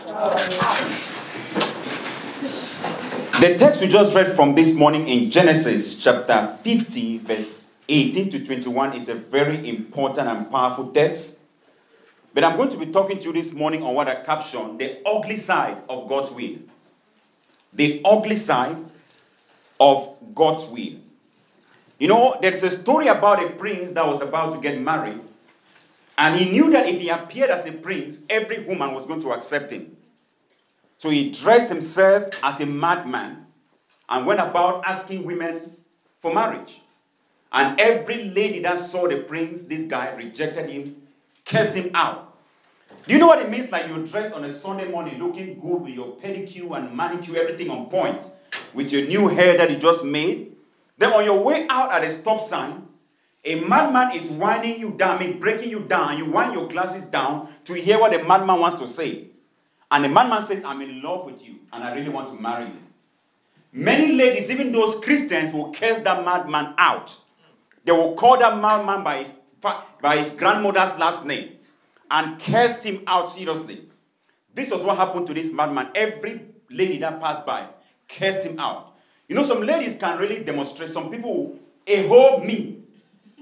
The text we just read from this morning in Genesis chapter 50, verse 18 to 21, is a very important and powerful text. But I'm going to be talking to you this morning on what I caption the ugly side of God's will. The ugly side of God's will. You know, there's a story about a prince that was about to get married, and he knew that if he appeared as a prince, every woman was going to accept him. So he dressed himself as a madman and went about asking women for marriage. And every lady that saw the prince, this guy, rejected him cursed him out. Do you know what it means? Like you're dressed on a Sunday morning looking good with your pedicure and manicure, everything on point, with your new hair that you just made. Then on your way out at a stop sign, a madman is winding you down, I mean breaking you down. You wind your glasses down to hear what the madman wants to say. And the madman says, I'm in love with you and I really want to marry you. Many ladies, even those Christians, will curse that madman out. They will call that madman by his by his grandmother's last name and curse him out seriously. This was what happened to this madman. Every lady that passed by cursed him out. You know, some ladies can really demonstrate. Some people, a whole me.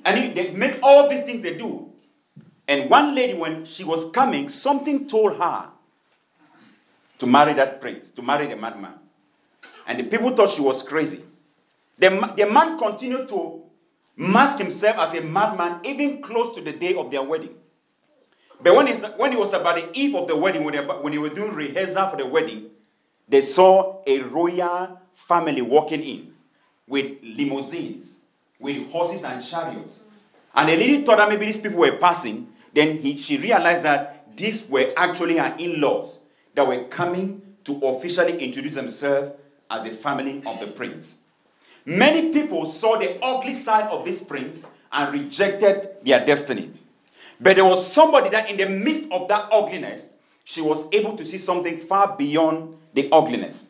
And they make all these things they do. And one lady, when she was coming, something told her to marry that prince, to marry the madman. And the people thought she was crazy. The, the man continued to mask himself as a madman even close to the day of their wedding. But when, when it was about the eve of the wedding, when they, when they were doing rehearsal for the wedding, they saw a royal family walking in with limousines, with horses and chariots. And the lady thought that maybe these people were passing. Then he, she realized that these were actually her in laws that were coming to officially introduce themselves as the family of the prince. Many people saw the ugly side of this prince and rejected their destiny. But there was somebody that, in the midst of that ugliness, she was able to see something far beyond the ugliness.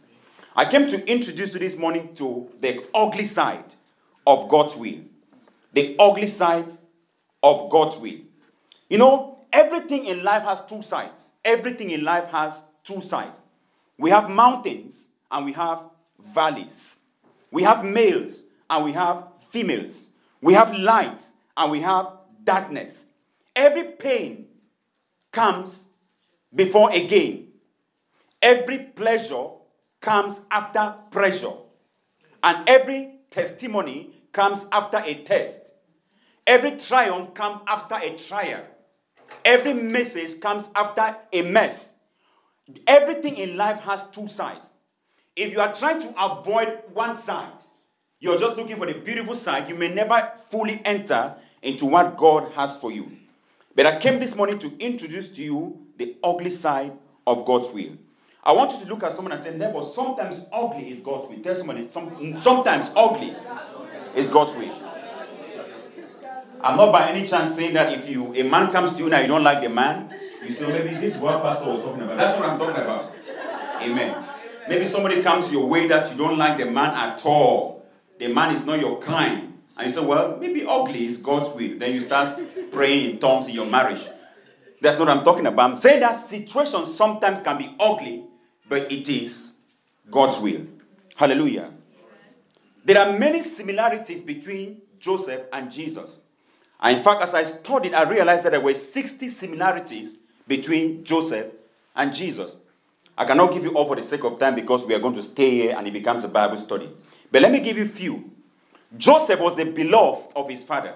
I came to introduce you this morning to the ugly side of God's will. The ugly side of God's will. You know, everything in life has two sides. Everything in life has two sides. We have mountains and we have valleys. We have males and we have females. We have light and we have darkness. Every pain comes before a gain. Every pleasure comes after pressure. And every testimony comes after a test. Every triumph comes after a trial. Every message comes after a mess. Everything in life has two sides. If you are trying to avoid one side, you're just looking for the beautiful side, you may never fully enter into what God has for you. But I came this morning to introduce to you the ugly side of God's will. I want you to look at someone and say, Never, sometimes ugly is God's will. Tell some, sometimes ugly is God's will. I'm not by any chance saying that if you a man comes to you now you don't like the man, you say oh, maybe this is what Pastor was talking about. That's what I'm talking about. Amen. Maybe somebody comes your way that you don't like the man at all. The man is not your kind. And you say, well, maybe ugly is God's will. Then you start praying in tongues in your marriage. That's what I'm talking about. I'm saying that situations sometimes can be ugly, but it is God's will. Hallelujah. There are many similarities between Joseph and Jesus. And in fact, as I studied, I realized that there were 60 similarities between Joseph and Jesus. I cannot give you all for the sake of time because we are going to stay here and it becomes a Bible study. But let me give you a few. Joseph was the beloved of his father.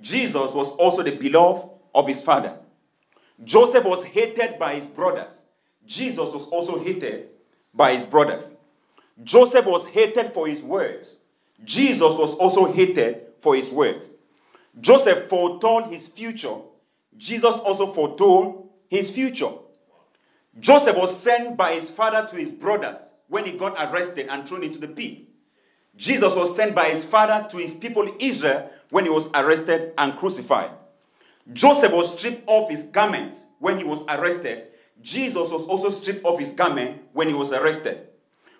Jesus was also the beloved of his father. Joseph was hated by his brothers. Jesus was also hated by his brothers. Joseph was hated for his words. Jesus was also hated for his words. Joseph foretold his future. Jesus also foretold his future. Joseph was sent by his father to his brothers when he got arrested and thrown into the pit. Jesus was sent by his father to his people Israel when he was arrested and crucified. Joseph was stripped off his garments when he was arrested. Jesus was also stripped of his garment when he was arrested.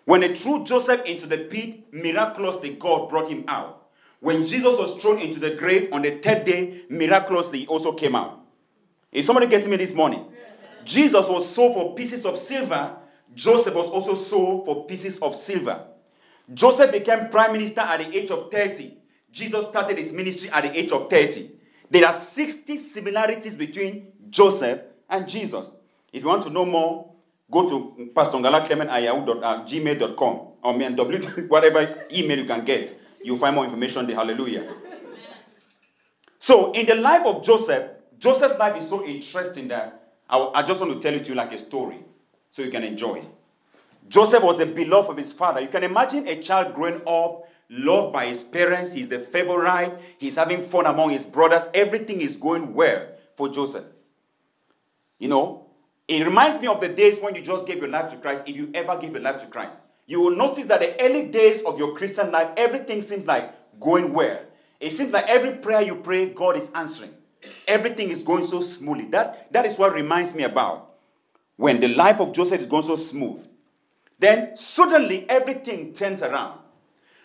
When they threw Joseph into the pit, miraculously God brought him out. When Jesus was thrown into the grave on the third day, miraculously he also came out. Is somebody getting me this morning? Jesus was sold for pieces of silver. Joseph was also sold for pieces of silver. Joseph became prime minister at the age of 30. Jesus started his ministry at the age of 30. There are 60 similarities between Joseph and Jesus. If you want to know more, go to Pastor Ngala Clement uh, or me and w whatever email you can get. You'll find more information there. Hallelujah. So, in the life of Joseph, Joseph's life is so interesting that I, I just want to tell it to you like a story so you can enjoy it. Joseph was the beloved of his father. You can imagine a child growing up, loved by his parents. He's the favorite. He's having fun among his brothers. Everything is going well for Joseph. You know, it reminds me of the days when you just gave your life to Christ, if you ever gave your life to Christ. You will notice that the early days of your Christian life, everything seems like going well. It seems like every prayer you pray, God is answering. Everything is going so smoothly. That, that is what reminds me about when the life of Joseph is going so smooth. Then suddenly everything turns around.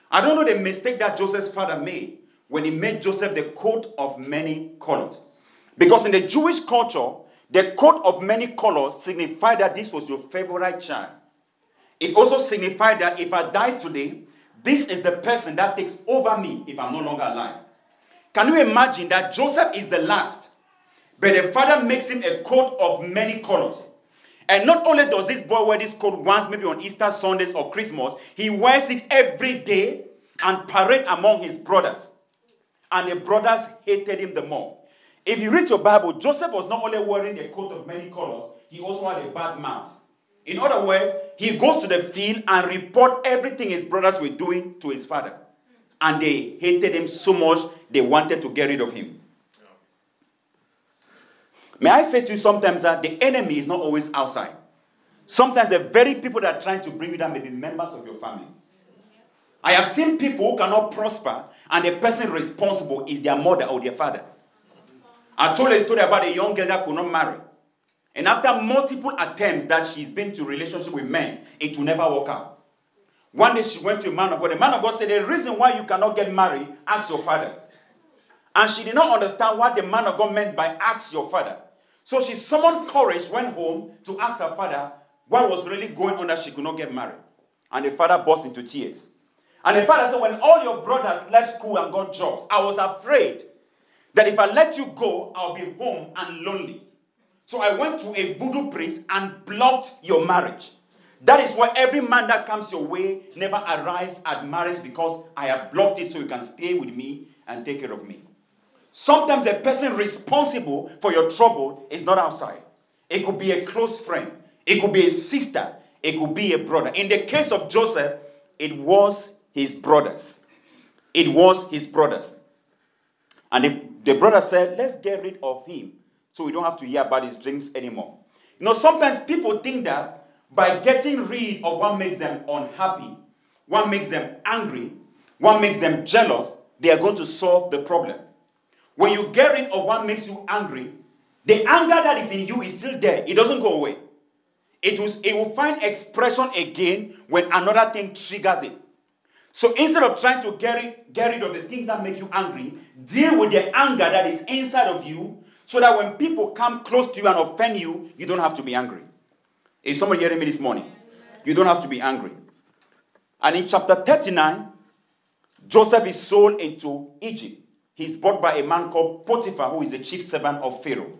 I don't know the mistake that Joseph's father made when he made Joseph the coat of many colors. Because in the Jewish culture, the coat of many colors signified that this was your favorite child. It also signified that if I die today, this is the person that takes over me if I'm no longer alive. Can you imagine that Joseph is the last, but the father makes him a coat of many colors? And not only does this boy wear this coat once, maybe on Easter Sundays or Christmas, he wears it every day and parade among his brothers. And the brothers hated him the more. If you read your Bible, Joseph was not only wearing a coat of many colors, he also had a bad mouth. In other words, he goes to the field and report everything his brothers were doing to his father. And they hated him so much, they wanted to get rid of him. May I say to you sometimes that the enemy is not always outside. Sometimes the very people that are trying to bring you down may be members of your family. I have seen people who cannot prosper, and the person responsible is their mother or their father. I told a story about a young girl that could not marry. And after multiple attempts that she's been to relationship with men, it will never work out. One day she went to a man of God. The man of God said, The reason why you cannot get married, ask your father. And she did not understand what the man of God meant by ask your father. So she summoned courage, went home to ask her father what was really going on that she could not get married. And the father burst into tears. And the father said, When all your brothers left school and got jobs, I was afraid that if I let you go, I'll be home and lonely. So I went to a voodoo priest and blocked your marriage. That is why every man that comes your way never arrives at marriage because I have blocked it so you can stay with me and take care of me. Sometimes a person responsible for your trouble is not outside. It could be a close friend, it could be a sister, it could be a brother. In the case of Joseph, it was his brothers. It was his brothers. And the, the brother said, Let's get rid of him so we don't have to hear about his drinks anymore. You know, sometimes people think that by getting rid of what makes them unhappy, what makes them angry, what makes them jealous, they are going to solve the problem. When you get rid of what makes you angry, the anger that is in you is still there. It doesn't go away. It, was, it will find expression again when another thing triggers it. So instead of trying to get rid, get rid of the things that make you angry, deal with the anger that is inside of you so that when people come close to you and offend you, you don't have to be angry. Is somebody hearing me this morning? You don't have to be angry. And in chapter 39, Joseph is sold into Egypt he's bought by a man called Potiphar, who is the chief servant of Pharaoh.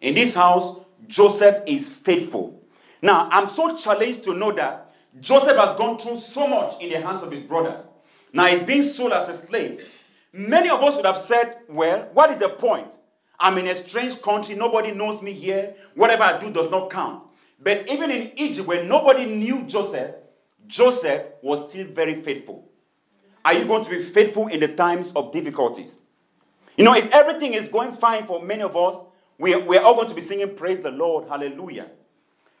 In this house, Joseph is faithful. Now, I'm so challenged to know that Joseph has gone through so much in the hands of his brothers. Now, he's being sold as a slave. Many of us would have said, Well, what is the point? I'm in a strange country, nobody knows me here, whatever I do does not count. But even in Egypt, where nobody knew Joseph, Joseph was still very faithful. Are you going to be faithful in the times of difficulties? You know, if everything is going fine for many of us, we, we're all going to be singing Praise the Lord, Hallelujah.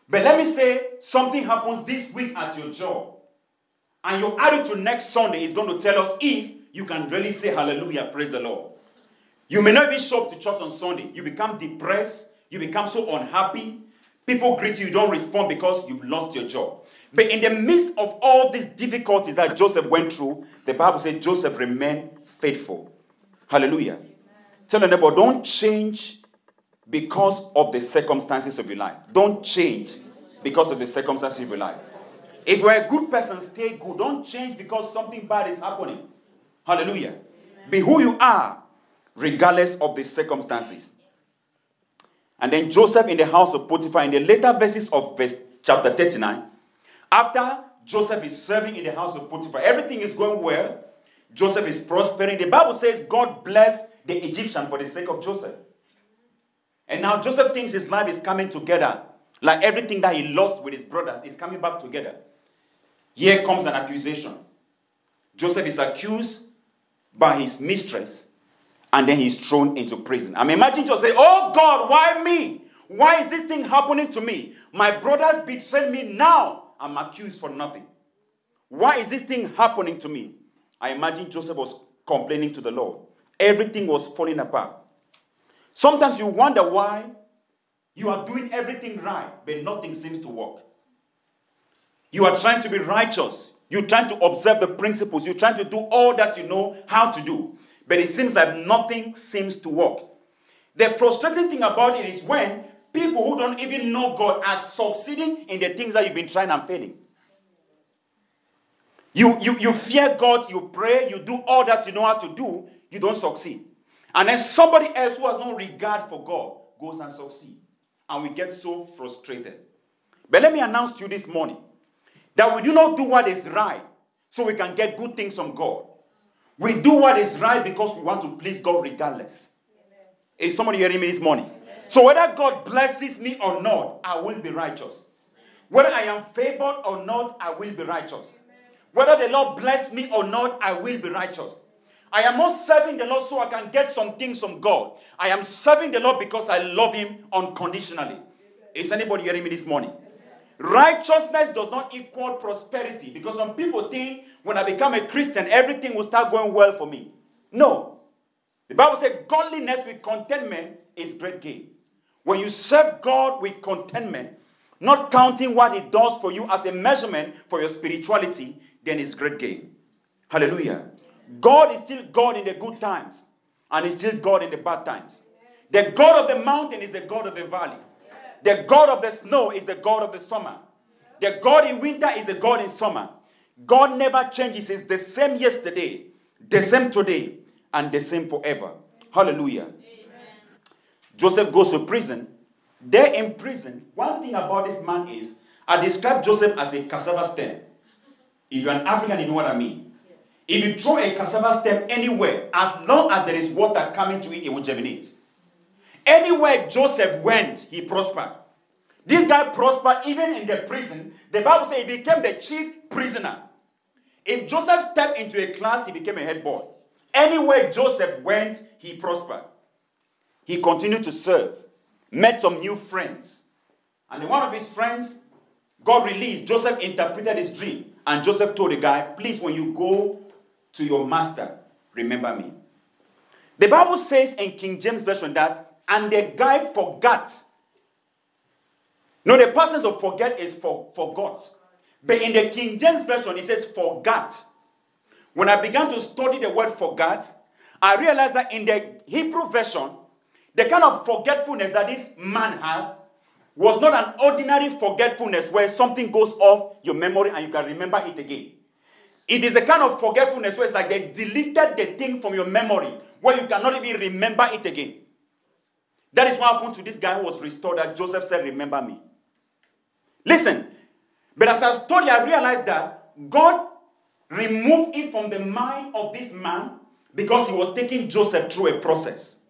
But let me say something happens this week at your job, and your attitude next Sunday is going to tell us if you can really say Hallelujah, Praise the Lord. You may not even show up to church on Sunday. You become depressed, you become so unhappy. People greet you, you don't respond because you've lost your job. But in the midst of all these difficulties that Joseph went through, the Bible says Joseph remained faithful. Hallelujah. Amen. Tell the neighbor, don't change because of the circumstances of your life. Don't change because of the circumstances of your life. If you're a good person, stay good. Don't change because something bad is happening. Hallelujah. Amen. Be who you are, regardless of the circumstances. And then Joseph in the house of Potiphar, in the later verses of verse chapter 39, after Joseph is serving in the house of Potiphar, everything is going well. Joseph is prospering. The Bible says God blessed the Egyptian for the sake of Joseph. And now Joseph thinks his life is coming together. Like everything that he lost with his brothers is coming back together. Here comes an accusation. Joseph is accused by his mistress, and then he's thrown into prison. I'm imagining say, Oh God, why me? Why is this thing happening to me? My brothers betrayed me. Now I'm accused for nothing. Why is this thing happening to me? I imagine Joseph was complaining to the Lord. Everything was falling apart. Sometimes you wonder why you are doing everything right, but nothing seems to work. You are trying to be righteous. You're trying to observe the principles. You're trying to do all that you know how to do. But it seems like nothing seems to work. The frustrating thing about it is when people who don't even know God are succeeding in the things that you've been trying and failing. You, you, you fear God, you pray, you do all that you know how to do, you don't succeed. And then somebody else who has no regard for God goes and succeeds. And we get so frustrated. But let me announce to you this morning that we do not do what is right so we can get good things from God. We do what is right because we want to please God regardless. Amen. Is somebody hearing me this morning? Amen. So whether God blesses me or not, I will be righteous. Whether I am favored or not, I will be righteous. Whether the Lord bless me or not, I will be righteous. I am not serving the Lord so I can get some things from God. I am serving the Lord because I love Him unconditionally. Is anybody hearing me this morning? Righteousness does not equal prosperity because some people think when I become a Christian, everything will start going well for me. No. The Bible says godliness with contentment is great gain. When you serve God with contentment, not counting what He does for you as a measurement for your spirituality, then it's great gain. Hallelujah. God is still God in the good times, and He's still God in the bad times. The God of the mountain is the God of the valley. The God of the snow is the God of the summer. The God in winter is the God in summer. God never changes. He's the same yesterday, the same today, and the same forever. Hallelujah. Amen. Joseph goes to prison. There in prison, one thing about this man is I describe Joseph as a cassava stem. If you're an African, you know what I mean. If you throw a cassava stem anywhere, as long as there is water coming to it, it will germinate. Anywhere Joseph went, he prospered. This guy prospered even in the prison. The Bible says he became the chief prisoner. If Joseph stepped into a class, he became a head boy. Anywhere Joseph went, he prospered. He continued to serve, met some new friends. And one of his friends God released. Joseph interpreted his dream. And Joseph told the guy, Please, when you go to your master, remember me. The Bible says in King James Version that, and the guy forgot. No, the persons of forget is for, forgot. But in the King James Version, it says forgot. When I began to study the word forgot, I realized that in the Hebrew version, the kind of forgetfulness that this man had was not an ordinary forgetfulness where something goes off your memory and you can remember it again. It is a kind of forgetfulness where it's like they deleted the thing from your memory where you cannot even remember it again. That is what happened to this guy who was restored that Joseph said, Remember me. Listen, but as I studied, I realized that God removed it from the mind of this man because he was taking Joseph through a process.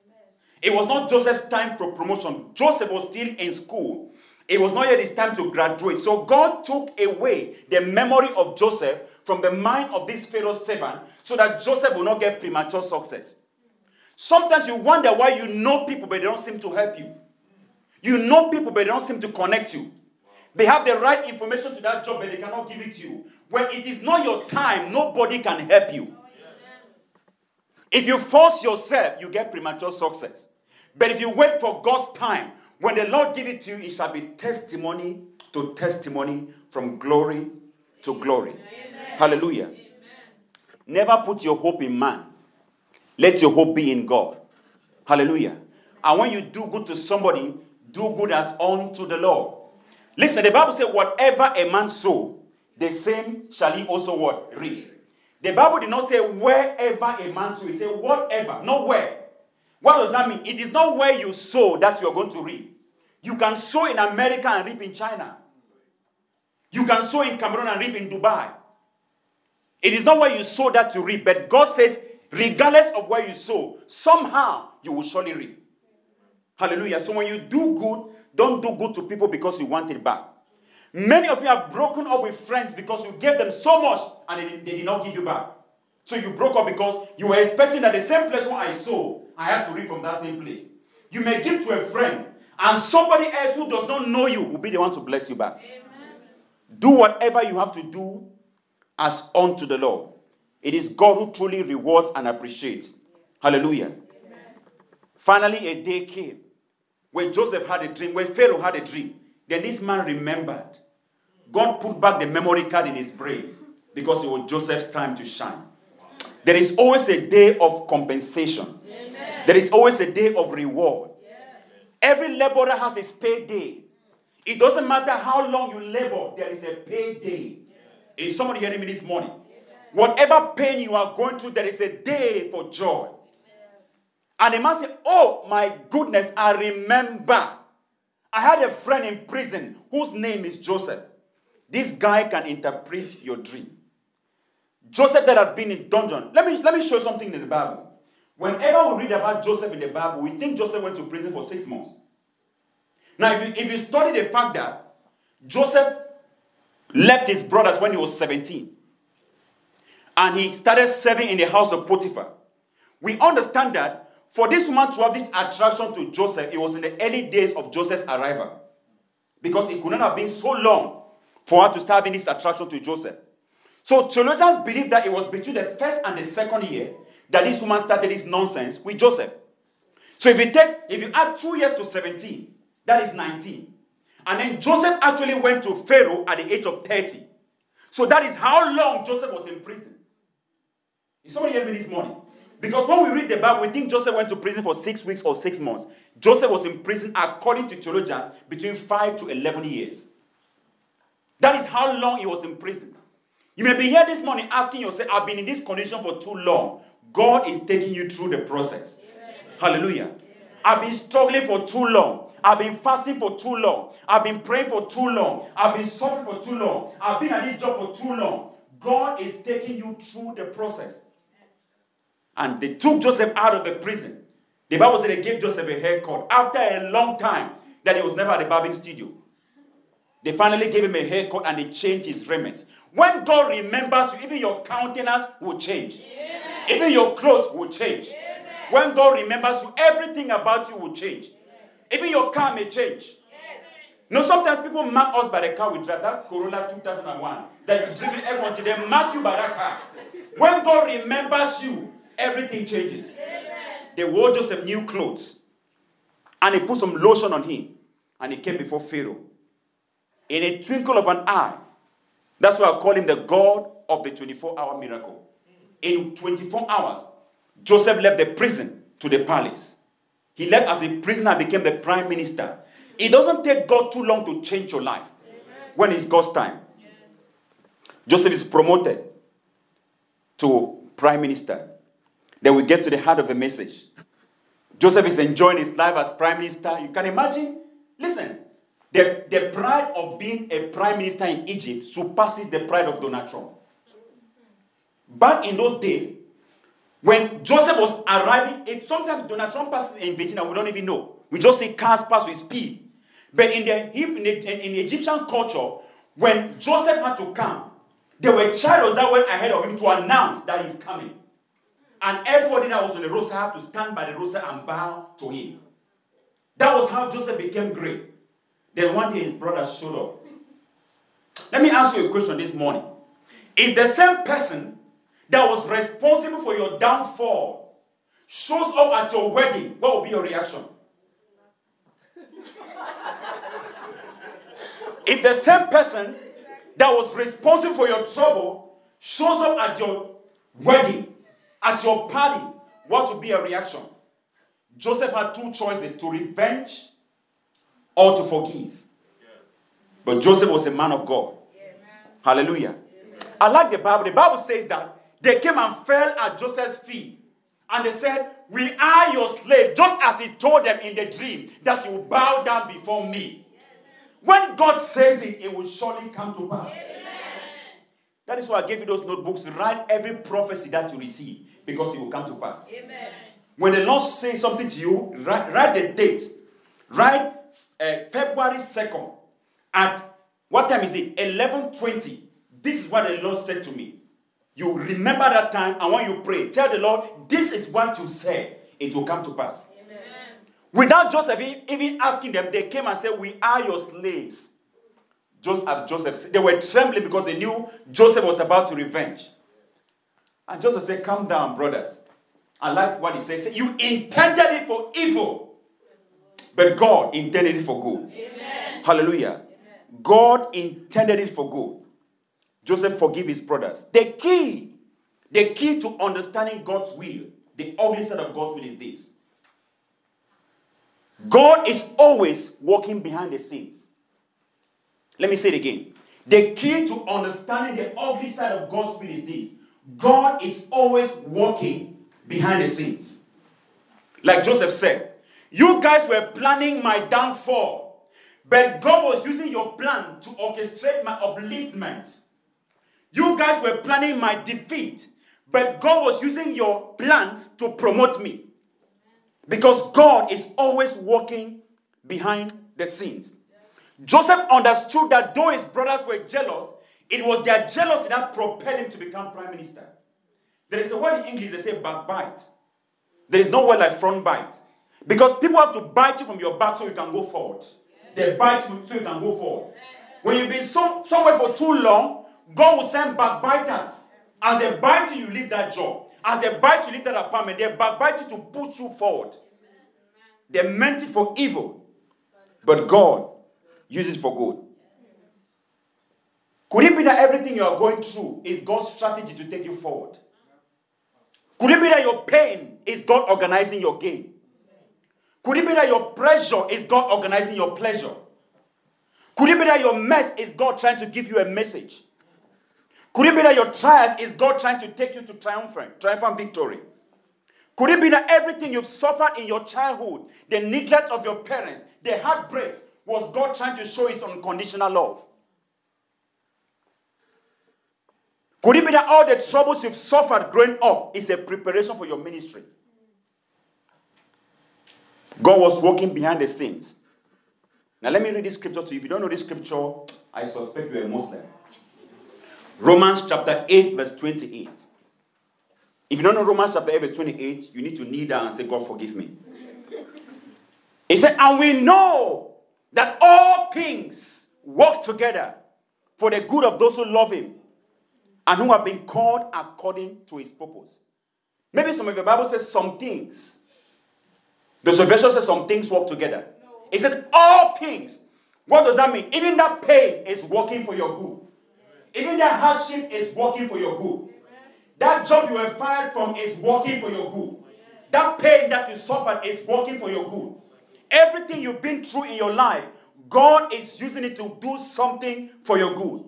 It was not Joseph's time for promotion. Joseph was still in school. It was not yet his time to graduate. So God took away the memory of Joseph from the mind of this Pharaoh's servant so that Joseph will not get premature success. Sometimes you wonder why you know people but they don't seem to help you. You know people but they don't seem to connect you. They have the right information to that job but they cannot give it to you. When it is not your time, nobody can help you. If you force yourself, you get premature success. But if you wait for God's time, when the Lord give it to you, it shall be testimony to testimony from glory to glory. Amen. Hallelujah. Amen. Never put your hope in man. Let your hope be in God. Hallelujah. And when you do good to somebody, do good as unto the Lord. Listen, the Bible says, whatever a man sow, the same shall he also what? Reap. The Bible did not say wherever a man sow, it said whatever, not where. What does that mean? It is not where you sow that you are going to reap. You can sow in America and reap in China. You can sow in Cameroon and reap in Dubai. It is not where you sow that you reap, but God says, regardless of where you sow, somehow you will surely reap. Hallelujah. So when you do good, don't do good to people because you want it back. Many of you have broken up with friends because you gave them so much and they, they did not give you back. So you broke up because you were expecting that the same place where I sow, I have to reap from that same place. You may give to a friend, and somebody else who does not know you will be the one to bless you back. Amen. Do whatever you have to do as unto the Lord. It is God who truly rewards and appreciates. Hallelujah. Amen. Finally, a day came when Joseph had a dream, when Pharaoh had a dream. Then this man remembered. God put back the memory card in his brain because it was Joseph's time to shine. There is always a day of compensation. Amen. There is always a day of reward. Yes. Every laborer has his payday. It doesn't matter how long you labor, there is a payday. Yes. Is somebody hearing me this morning? Whatever pain you are going through, there is a day for joy. And the man said, Oh my goodness, I remember. I had a friend in prison whose name is Joseph. This guy can interpret your dream. Joseph that has been in dungeon. Let me, let me show you something in the Bible. Whenever we read about Joseph in the Bible, we think Joseph went to prison for six months. Now, if you, if you study the fact that Joseph left his brothers when he was 17 and he started serving in the house of Potiphar, we understand that for this woman to have this attraction to Joseph, it was in the early days of Joseph's arrival. Because it could not have been so long for her to start having this attraction to Joseph. So theologians believe that it was between the first and the second year that this woman started this nonsense with Joseph. So if you take, if you add two years to 17, that is 19. And then Joseph actually went to Pharaoh at the age of 30. So that is how long Joseph was in prison. Is somebody hearing me this morning? Because when we read the Bible, we think Joseph went to prison for six weeks or six months. Joseph was in prison, according to theologians, between five to 11 years. That is how long he was in prison. You may be here this morning asking yourself, I've been in this condition for too long. God is taking you through the process. Hallelujah. I've been struggling for too long. I've been fasting for too long. I've been praying for too long. I've been suffering for too long. I've been at this job for too long. God is taking you through the process. And they took Joseph out of the prison. The Bible said they gave Joseph a haircut after a long time that he was never at the barbing studio. They finally gave him a haircut and they changed his raiment. When God remembers you, even your countenance will change. Amen. Even your clothes will change. Amen. When God remembers you, everything about you will change. Amen. Even your car may change. Yes. Know, sometimes people mark us by the car we drive. That Corolla 2001 that you driven everyone to, they mark you by that car. When God remembers you, everything changes. They wore Joseph new clothes and he put some lotion on him and he came before Pharaoh. In a twinkle of an eye, that's why I call him the God of the 24 hour miracle. In 24 hours, Joseph left the prison to the palace. He left as a prisoner and became the prime minister. It doesn't take God too long to change your life when it's God's time. Joseph is promoted to prime minister. Then we get to the heart of the message. Joseph is enjoying his life as prime minister. You can imagine. Listen, the, the pride of being a prime minister in Egypt surpasses the pride of Donald Trump. Back in those days, when Joseph was arriving, it, sometimes Donald Trump passes in Virginia, we don't even know. We just see cars pass with speed. But in the, in the, in the Egyptian culture, when Joseph had to come, there were chariots that went ahead of him to announce that he's coming. And everybody that was on the roadside had to stand by the roadside and bow to him. That was how Joseph became great. Then one day his brother showed up. Let me ask you a question this morning. If the same person that was responsible for your downfall shows up at your wedding, what will be your reaction? if the same person that was responsible for your trouble shows up at your wedding, at your party, what will be your reaction? Joseph had two choices to revenge or to forgive. But Joseph was a man of God. Hallelujah. I like the Bible. The Bible says that they came and fell at Joseph's feet. And they said, We are your slave, just as he told them in the dream that you bow down before me. When God says it, it will surely come to pass. That is why I gave you those notebooks. Write every prophecy that you receive because it will come to pass. Amen. When the Lord says something to you, write, write the date. Write uh, February 2nd at what time is it? 11:20. This is what the Lord said to me. You remember that time, and when you pray, tell the Lord, this is what you said. It will come to pass. Amen. Without Joseph even asking them, they came and said, We are your slaves. Just as Joseph they were trembling because they knew Joseph was about to revenge. And Joseph said, Calm down, brothers. I like what he says. You intended it for evil, but God intended it for good. Amen. Hallelujah. Amen. God intended it for good. Joseph forgive his brothers. The key, the key to understanding God's will, the ugly side of God's will is this. God is always working behind the scenes. Let me say it again. The key to understanding the ugly side of God's will is this God is always working behind the scenes. Like Joseph said, You guys were planning my downfall, but God was using your plan to orchestrate my upliftment. You guys were planning my defeat, but God was using your plans to promote me. Because God is always working behind the scenes. Joseph understood that though his brothers were jealous, it was their jealousy that propelled him to become prime minister. There is a word in English they say backbite. There is no word like front bite. Because people have to bite you from your back so you can go forward. They bite you so you can go forward. When you've been so, somewhere for too long, God will send backbiters. As they bite you, you leave that job. As they bite you, leave that apartment. They backbite you to push you forward. They meant it for evil. But God use it for good. Could it be that everything you are going through is God's strategy to take you forward? Could it be that your pain is God organizing your gain? Could it be that your pressure is God organizing your pleasure? Could it be that your mess is God trying to give you a message? Could it be that your trials is God trying to take you to triumphant, triumphant victory? Could it be that everything you've suffered in your childhood, the neglect of your parents, the heartbreaks, was God trying to show his unconditional love? Could it be that all the troubles you've suffered growing up is a preparation for your ministry? God was working behind the scenes. Now, let me read this scripture to you. If you don't know this scripture, I suspect you're a Muslim. Romans chapter 8, verse 28. If you don't know Romans chapter 8, verse 28, you need to kneel down and say, God, forgive me. He said, And we know that all things work together for the good of those who love him and who have been called according to his purpose. Maybe some of your Bible says some things. The salvation says some things work together. It said all things. What does that mean? Even that pain is working for your good. Even that hardship is working for your good. That job you were fired from is working for your good. That pain that you suffered is working for your good. Everything you've been through in your life, God is using it to do something for your good.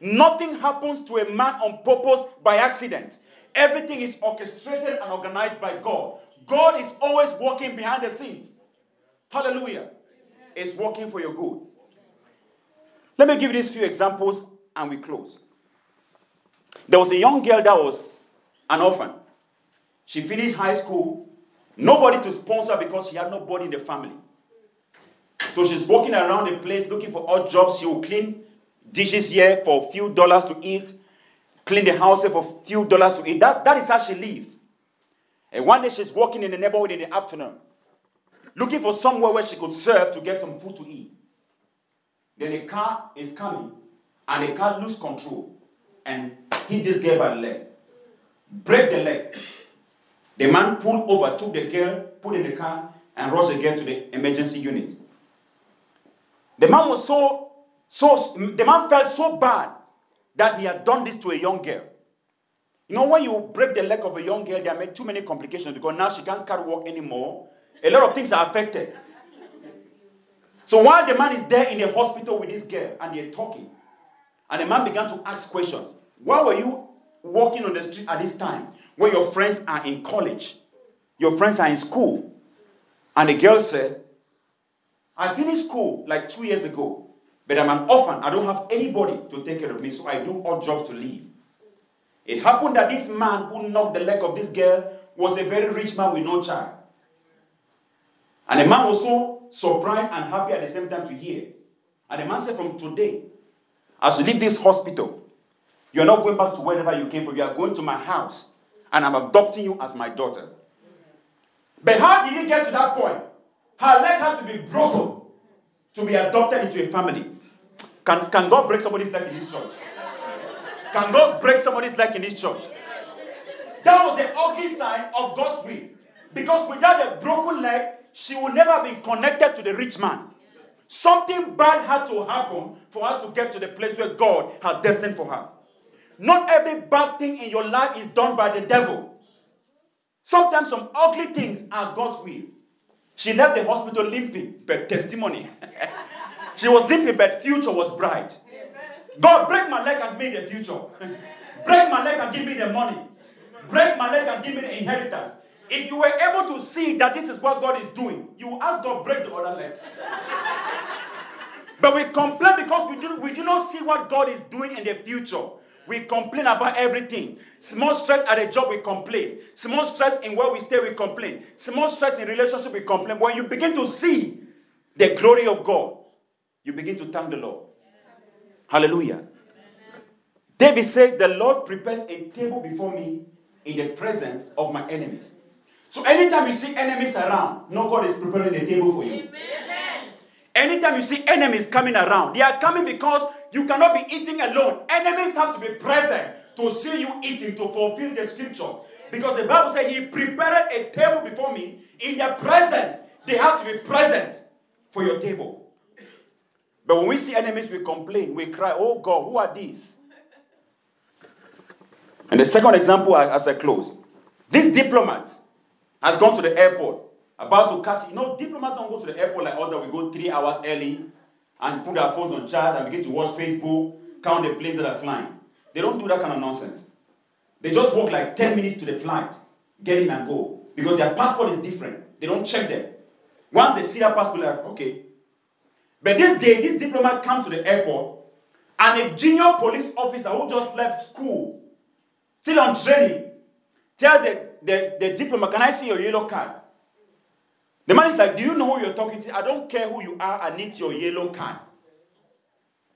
Nothing happens to a man on purpose by accident. Everything is orchestrated and organized by God. God is always working behind the scenes. Hallelujah. It's working for your good. Let me give you these few examples and we close. There was a young girl that was an orphan. She finished high school, nobody to sponsor because she had nobody in the family. So she's walking around the place looking for odd jobs. She will clean dishes here for a few dollars to eat, clean the house for a few dollars to eat. That's, that is how she lived. And one day she's walking in the neighborhood in the afternoon, looking for somewhere where she could serve to get some food to eat. Then a car is coming, and the car loses control and hit this girl by the leg, break the leg. The man pulled over, took the girl, put in the car, and rushed the girl to the emergency unit. The man was so so the man felt so bad that he had done this to a young girl. You know, when you break the leg of a young girl, there are too many complications because now she can't carry work anymore. A lot of things are affected. So while the man is there in the hospital with this girl and they're talking, and the man began to ask questions. Why were you walking on the street at this time when your friends are in college? Your friends are in school. And the girl said, I finished school like two years ago, but I'm an orphan. I don't have anybody to take care of me, so I do odd jobs to live. It happened that this man who knocked the leg of this girl was a very rich man with no child. And the man was so surprised and happy at the same time to hear. And the man said, From today, as you leave this hospital, you're not going back to wherever you came from. You are going to my house, and I'm adopting you as my daughter. But how did he get to that point? Her leg had to be broken to be adopted into a family. Can, can God break somebody's leg in this church? Can God break somebody's leg in this church? That was the ugly sign of God's will. Because without a broken leg, she would never been connected to the rich man. Something bad had to happen for her to get to the place where God had destined for her. Not every bad thing in your life is done by the devil. Sometimes some ugly things are God's will. She left the hospital limping, but testimony. she was limping, but future was bright. God, break my leg and me the future. break my leg and give me the money. Break my leg and give me the inheritance. If you were able to see that this is what God is doing, you ask God break the other leg. but we complain because we do, we do not see what God is doing in the future. We complain about everything. Small stress at a job, we complain. Small stress in where we stay, we complain. Small stress in relationship, we complain. When you begin to see the glory of God, you begin to thank the Lord. Hallelujah. David says, The Lord prepares a table before me in the presence of my enemies. So anytime you see enemies around, know God is preparing a table for you. Amen. Anytime you see enemies coming around, they are coming because you cannot be eating alone. Enemies have to be present to see you eating to fulfill the scriptures. Because the Bible says he prepared a table before me in their presence. They have to be present for your table. But when we see enemies, we complain, we cry, Oh God, who are these? And the second example, as I close, this diplomat has gone to the airport, about to catch. You know, diplomats don't go to the airport like us that we go three hours early and put our phones on charge and begin to watch Facebook, count the planes that are flying. They don't do that kind of nonsense. They just walk like 10 minutes to the flight, get in and go. Because their passport is different. They don't check them. Once they see that passport, like, okay. But this day, this diplomat comes to the airport, and a junior police officer who just left school, still on training, tells the the, the diplomat, can I see your yellow card? The man is like, Do you know who you're talking to? I don't care who you are, I need your yellow card.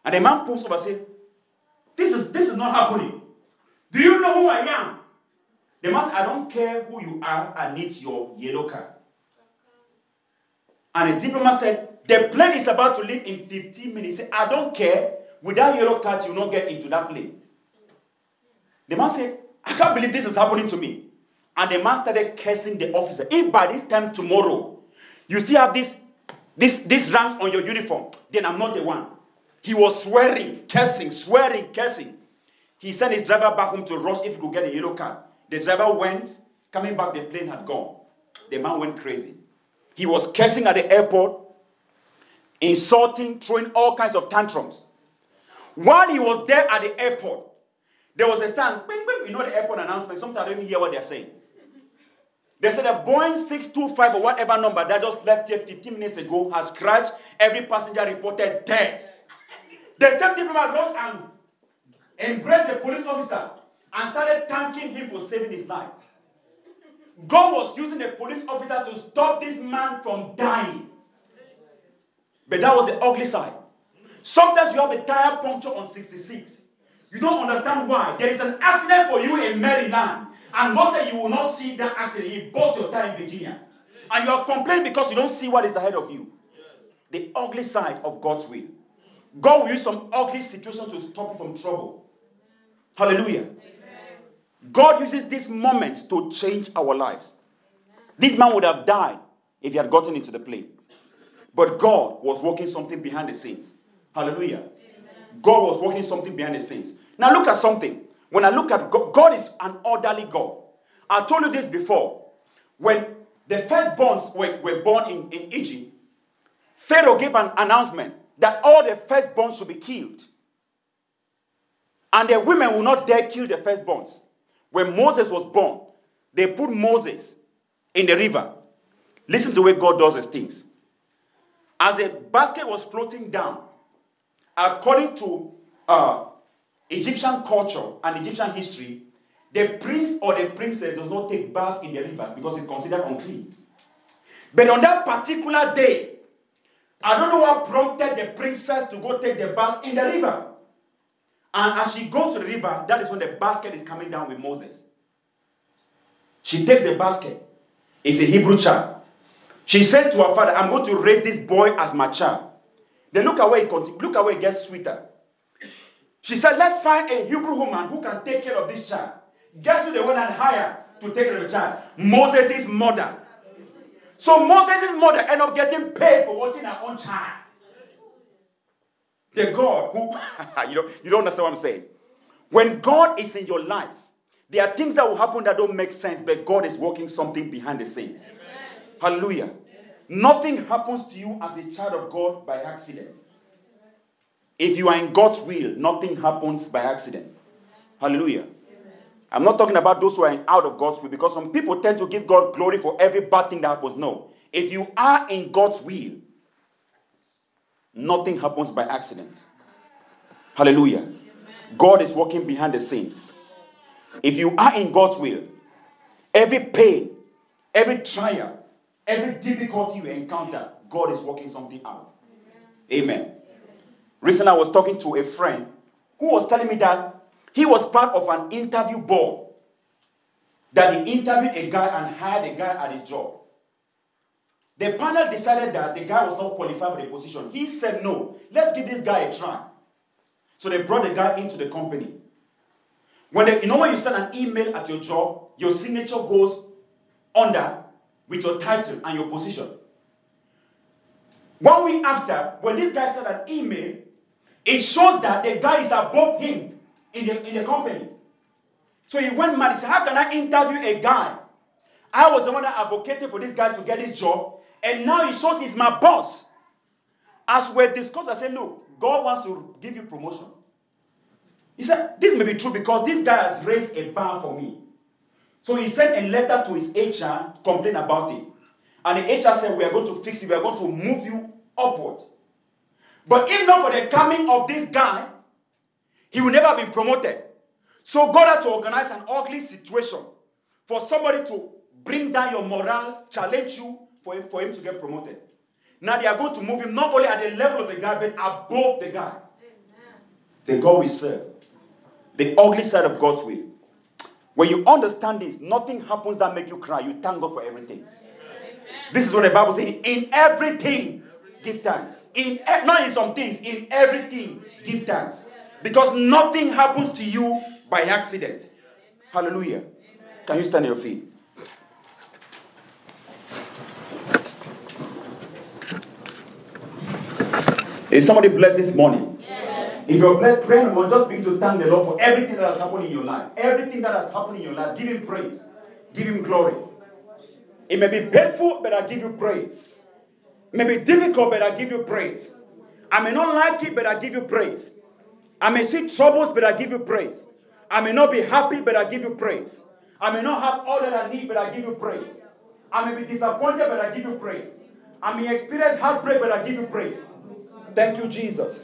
And the man pulls over and says, This is this is not happening. Do you know who I am? The man said, I don't care who you are, I need your yellow card. And the diplomat said, The plane is about to leave in 15 minutes. Said, I don't care. Without yellow card, you will not get into that plane. The man said, I can't believe this is happening to me. And the man started cursing the officer. If by this time tomorrow you still have this, this, this rank on your uniform, then I'm not the one. He was swearing, cursing, swearing, cursing. He sent his driver back home to rush if he could get a yellow card. The driver went, coming back, the plane had gone. The man went crazy. He was cursing at the airport, insulting, throwing all kinds of tantrums. While he was there at the airport, there was a stand, bing, bing, you know the airport announcement, sometimes I don't even hear what they're saying. They said a Boeing 625 or whatever number that just left here 15 minutes ago has crashed. Every passenger reported dead. The same people goes and embraced the police officer and started thanking him for saving his life. God was using the police officer to stop this man from dying. But that was the ugly side. Sometimes you have a tire puncture on 66. You don't understand why. There is an accident for you in Maryland. And God said you will not see that accident. He bought your tire in Virginia. And you are complaining because you don't see what is ahead of you. The ugly side of God's will. God will use some ugly situations to stop you from trouble. Hallelujah. God uses these moments to change our lives. This man would have died if he had gotten into the plane. But God was working something behind the scenes. Hallelujah. God was working something behind the scenes. Now look at something. When I look at God, God is an orderly God. I told you this before. When the firstborns were, were born in, in Egypt, Pharaoh gave an announcement that all the firstborns should be killed. And the women will not dare kill the firstborns. When Moses was born, they put Moses in the river. Listen to the way God does his things. As a basket was floating down, according to uh, Egyptian culture and Egyptian history, the prince or the princess does not take bath in the rivers because it's considered unclean. But on that particular day, I don't know what prompted the princess to go take the bath in the river. And as she goes to the river, that is when the basket is coming down with Moses. She takes the basket. It's a Hebrew child. She says to her father, I'm going to raise this boy as my child. Then look at where it. Look at where it gets sweeter. She said, Let's find a Hebrew woman who can take care of this child. Guess who they went and hired to take care of the child? Moses' mother. So Moses' mother ended up getting paid for watching her own child. The God who, you, know, you don't understand what I'm saying. When God is in your life, there are things that will happen that don't make sense, but God is working something behind the scenes. Amen. Hallelujah. Nothing happens to you as a child of God by accident. If you are in God's will, nothing happens by accident. Hallelujah. I'm not talking about those who are out of God's will because some people tend to give God glory for every bad thing that happens. No. If you are in God's will, nothing happens by accident. Hallelujah. God is working behind the scenes. If you are in God's will, every pain, every trial, every difficulty you encounter, God is working something out. Amen. Recently, I was talking to a friend who was telling me that he was part of an interview board that he interviewed a guy and hired a guy at his job. The panel decided that the guy was not qualified for the position. He said, No, let's give this guy a try. So they brought the guy into the company. When they, you know when you send an email at your job, your signature goes under with your title and your position. One week after, when this guy sent an email, it shows that the guy is above him in the, in the company. So he went mad. He said, How can I interview a guy? I was the one that advocated for this guy to get this job, and now he shows he's my boss. As we're discussing, I said, Look, God wants to give you promotion. He said, This may be true because this guy has raised a bar for me. So he sent a letter to his HR, complain about it. And the HR said, We are going to fix it, we are going to move you upward. But if not for the coming of this guy, he will never be promoted. So God had to organize an ugly situation for somebody to bring down your morals, challenge you for him, for him to get promoted. Now they are going to move him not only at the level of the guy, but above the guy. Amen. The God we serve. The ugly side of God's will. When you understand this, nothing happens that make you cry. You thank God for everything. Amen. This is what the Bible says. In everything, give thanks. In not in some things, in everything, give thanks. Because nothing happens to you by accident. Hallelujah. Can you stand on your feet? Is somebody blessed this morning? Yes. If you're blessed, pray and just begin to thank the Lord for everything that has happened in your life. Everything that has happened in your life, give Him praise. Give Him glory. It may be painful, but I give you praise. May be difficult, but I give you praise. I may not like it, but I give you praise. I may see troubles, but I give you praise. I may not be happy, but I give you praise. I may not have all that I need, but I give you praise. I may be disappointed, but I give you praise. I may experience heartbreak, but I give you praise. Thank you, Jesus.